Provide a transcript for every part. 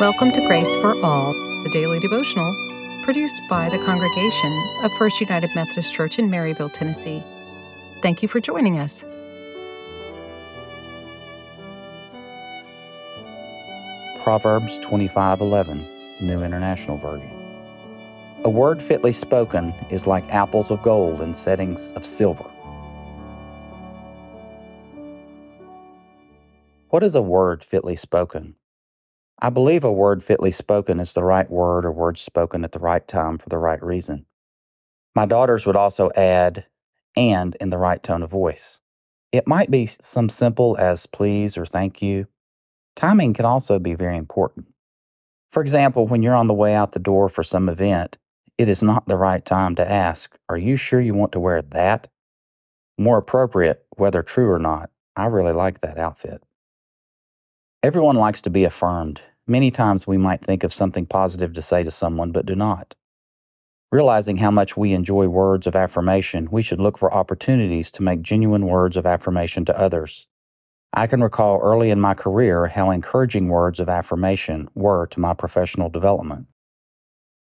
Welcome to Grace for All, the daily devotional produced by the congregation of First United Methodist Church in Maryville, Tennessee. Thank you for joining us. Proverbs 25:11, New International Version. A word fitly spoken is like apples of gold in settings of silver. What is a word fitly spoken? I believe a word fitly spoken is the right word or words spoken at the right time for the right reason. My daughters would also add, and in the right tone of voice. It might be some simple as please or thank you. Timing can also be very important. For example, when you're on the way out the door for some event, it is not the right time to ask, Are you sure you want to wear that? More appropriate, whether true or not, I really like that outfit. Everyone likes to be affirmed. Many times we might think of something positive to say to someone, but do not. Realizing how much we enjoy words of affirmation, we should look for opportunities to make genuine words of affirmation to others. I can recall early in my career how encouraging words of affirmation were to my professional development.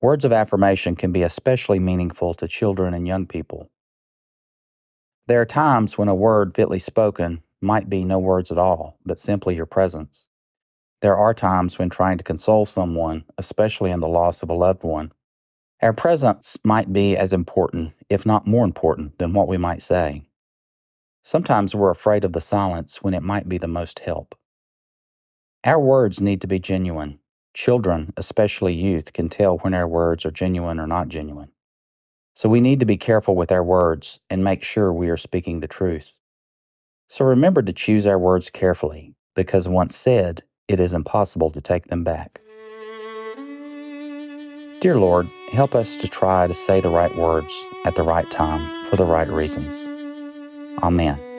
Words of affirmation can be especially meaningful to children and young people. There are times when a word fitly spoken might be no words at all, but simply your presence. There are times when trying to console someone, especially in the loss of a loved one, our presence might be as important, if not more important, than what we might say. Sometimes we're afraid of the silence when it might be the most help. Our words need to be genuine. Children, especially youth, can tell when our words are genuine or not genuine. So we need to be careful with our words and make sure we are speaking the truth. So remember to choose our words carefully, because once said, it is impossible to take them back. Dear Lord, help us to try to say the right words at the right time for the right reasons. Amen.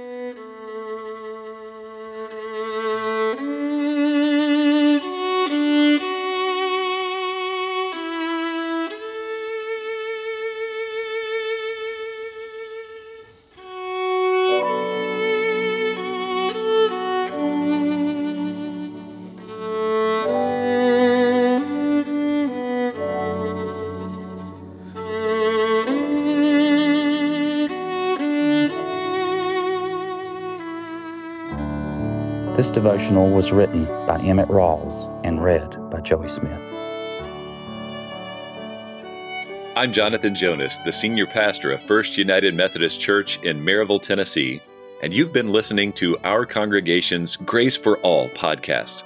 This devotional was written by Emmett Rawls and read by Joey Smith. I'm Jonathan Jonas, the senior pastor of First United Methodist Church in Maryville, Tennessee, and you've been listening to our congregation's Grace for All podcast.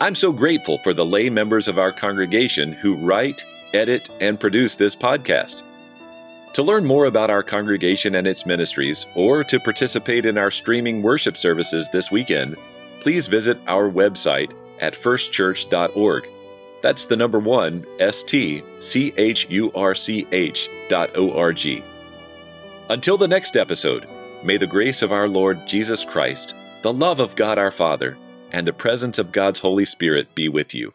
I'm so grateful for the lay members of our congregation who write, edit, and produce this podcast. To learn more about our congregation and its ministries, or to participate in our streaming worship services this weekend, please visit our website at firstchurch.org. That's the number one, S T C H U R C H dot O R G. Until the next episode, may the grace of our Lord Jesus Christ, the love of God our Father, and the presence of God's Holy Spirit be with you.